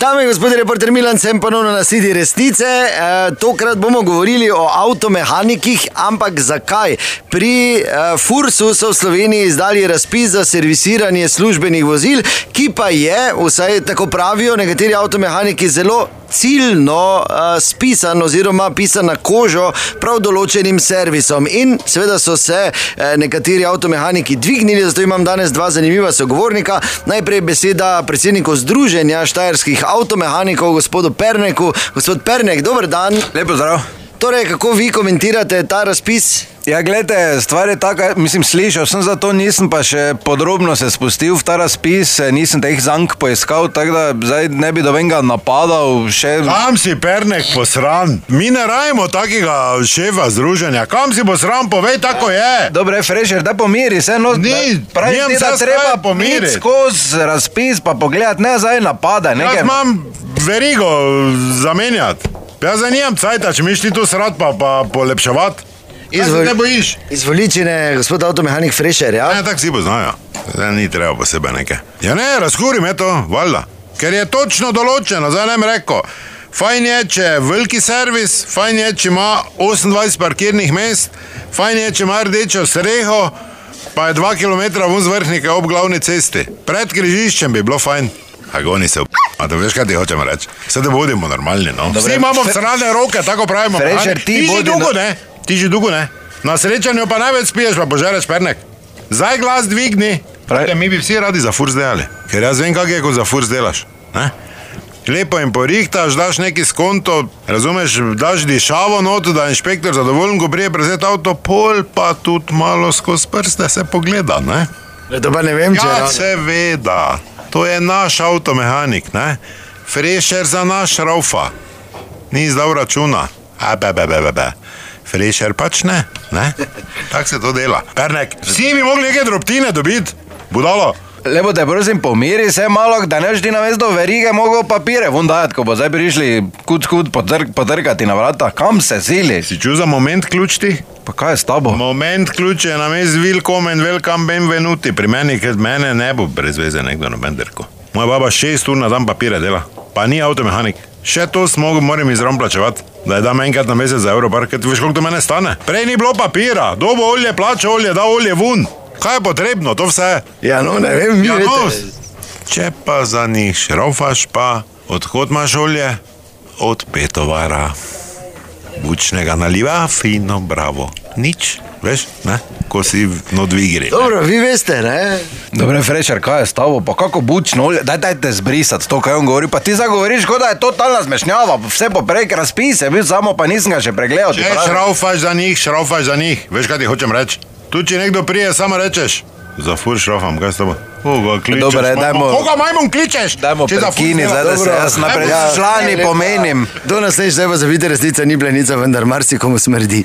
Dame in gospodje, reporter Milan, sem ponovno na sledi resnice. E, tokrat bomo govorili o avtomehanikih, ampak zakaj? Pri e, Fursu so v Sloveniji izdali razpis za servisiranje službenih vozil, ki pa je, vsaj tako pravijo nekateri avtomehaniki, zelo ciljno e, spisan oziroma pisan na kožo prav določenim servisom. In seveda so se e, nekateri avtomehaniki dvignili, zato imam danes dva zanimiva sogovornika. Najprej beseda predsedniku Združenja Štajerskih avtomehanikov, gospodu Perneku. Gospod Pernek, dober dan. Lepo zdrav. Torej, kako vi komentirate ta razpis? Ja, gledajte, stvar je taka, mislim, slišal sem za to, nisem pa še podrobno se spustil v ta razpis, nisem teh zank poiskal, tako da zdaj ne bi do venga napadal še. Kam si pernek posran? Mi ne rajmo takega šefa združenja. Kam si posran, povej, tako je. Dobre, Frešer, da pomiri se, no, Ni, pravi, ti, da treba pomiriti. skozi razpis, pa pogledati, ne zdaj napada, Jaz nekaj. imam verigo zamenjati. Jaz za nijem cajta, če mi šti tu srat pa, pa polepševati. Kaj se ne bojiš? Izvoličine, gospod avtomehanik Frešer, ja? Ne, tako si poznajo. Zdaj ni treba posebej nekaj. Ja ne, razkurim je to, valjda. Ker je točno določeno, zdaj ne bi rekel. Fajn je, če je veliki servis, fajn je, če ima 28 parkirnih mest, fajn je, če ima rdečo streho, pa je 2 km vun z vrhnike ob glavni cesti. Pred križiščem bi bilo fajn. Agoni se, a da veš, kaj ti hočem reči. Sedaj da bodimo normalni, no. Dobre, Vsi imamo strane roke, tako pravimo. Frešer, ti ti že bodi dolgo na- ne, ti že dolgo ne. Na srečanju pa največ spiješ, pa požereš pernek. Zdaj glas dvigni. Prav- Pravi, mi bi vsi radi za furs delali, ker jaz vem, kako je, ko za furs delaš. Ne? Lepo jim porihtaš, daš neki skonto, razumeš, daš dišavo noto, da je inšpektor zadovoljen, ko prije prezet avto, pol pa tudi malo skozi prste se pogleda. Ne? To pa ne vem, če Ja, ravno- seveda, to je naš avtomehanik, ne? Frešer za naš raufa, ni izdal računa, a be, be, be, be, be. Frešer pač ne, ne? Tako se to dela. Pernek, vsi bi mogli neke drobtine dobiti, budalo. Lepo te prosim, pomiri se malo, da ne ždi na mesto verige, mogo papire, vun dajati, ko bo zdaj prišli kud kud potrk, potrkati na vrata, kam se siliš? Si čul za moment ključti? Pa kaj je s tabo? Moment ključ je na mestu Vilkom in Welcome Benvenuti. Pri meni, ker mene ne bo brez veze nekdo noben drko. Moja baba šest ur na dan papire dela, pa ni avtomehanik. Še to smo, moram izrom plačevati, da je dam enkrat na mesec za Evropar, ker ti veš, koliko to mene stane. Prej ni bilo papira, dobo olje, plača olje, da olje vun. Kaj je potrebno, to vse? Ja, no, ne vem, vi Ja, no, veste. če pa za njih šrofaš, pa odhod imaš olje? Od petovara. Bučnega naliva, fino, bravo. Nič, veš, ne? ko si no dvigri. Dobro, vi veste, ne? Dobre, Frešer, kaj je s tabo, pa kako bučno olje, daj, daj te zbrisati to, kaj on govori, pa ti zagovoriš, kot da je totalna zmešnjava, vse poprek razpise, bil samo pa nisem ga še pregledal. Če šrofaš za njih, šrofaš za njih. Veš, kaj ti hočem reči? Tu, če nekdo prije, samo rečeš. Za fur šrofam, kaj s tabo? Koga kličeš? Dobre, dajmo- Koga majmun kličeš? Dajmo prekini, zdaj da se jaz naprej Ajmo. člani pomenim. Do naslednjič, zdaj pa za videti resnica ni blenica, vendar marsikomu smrdi.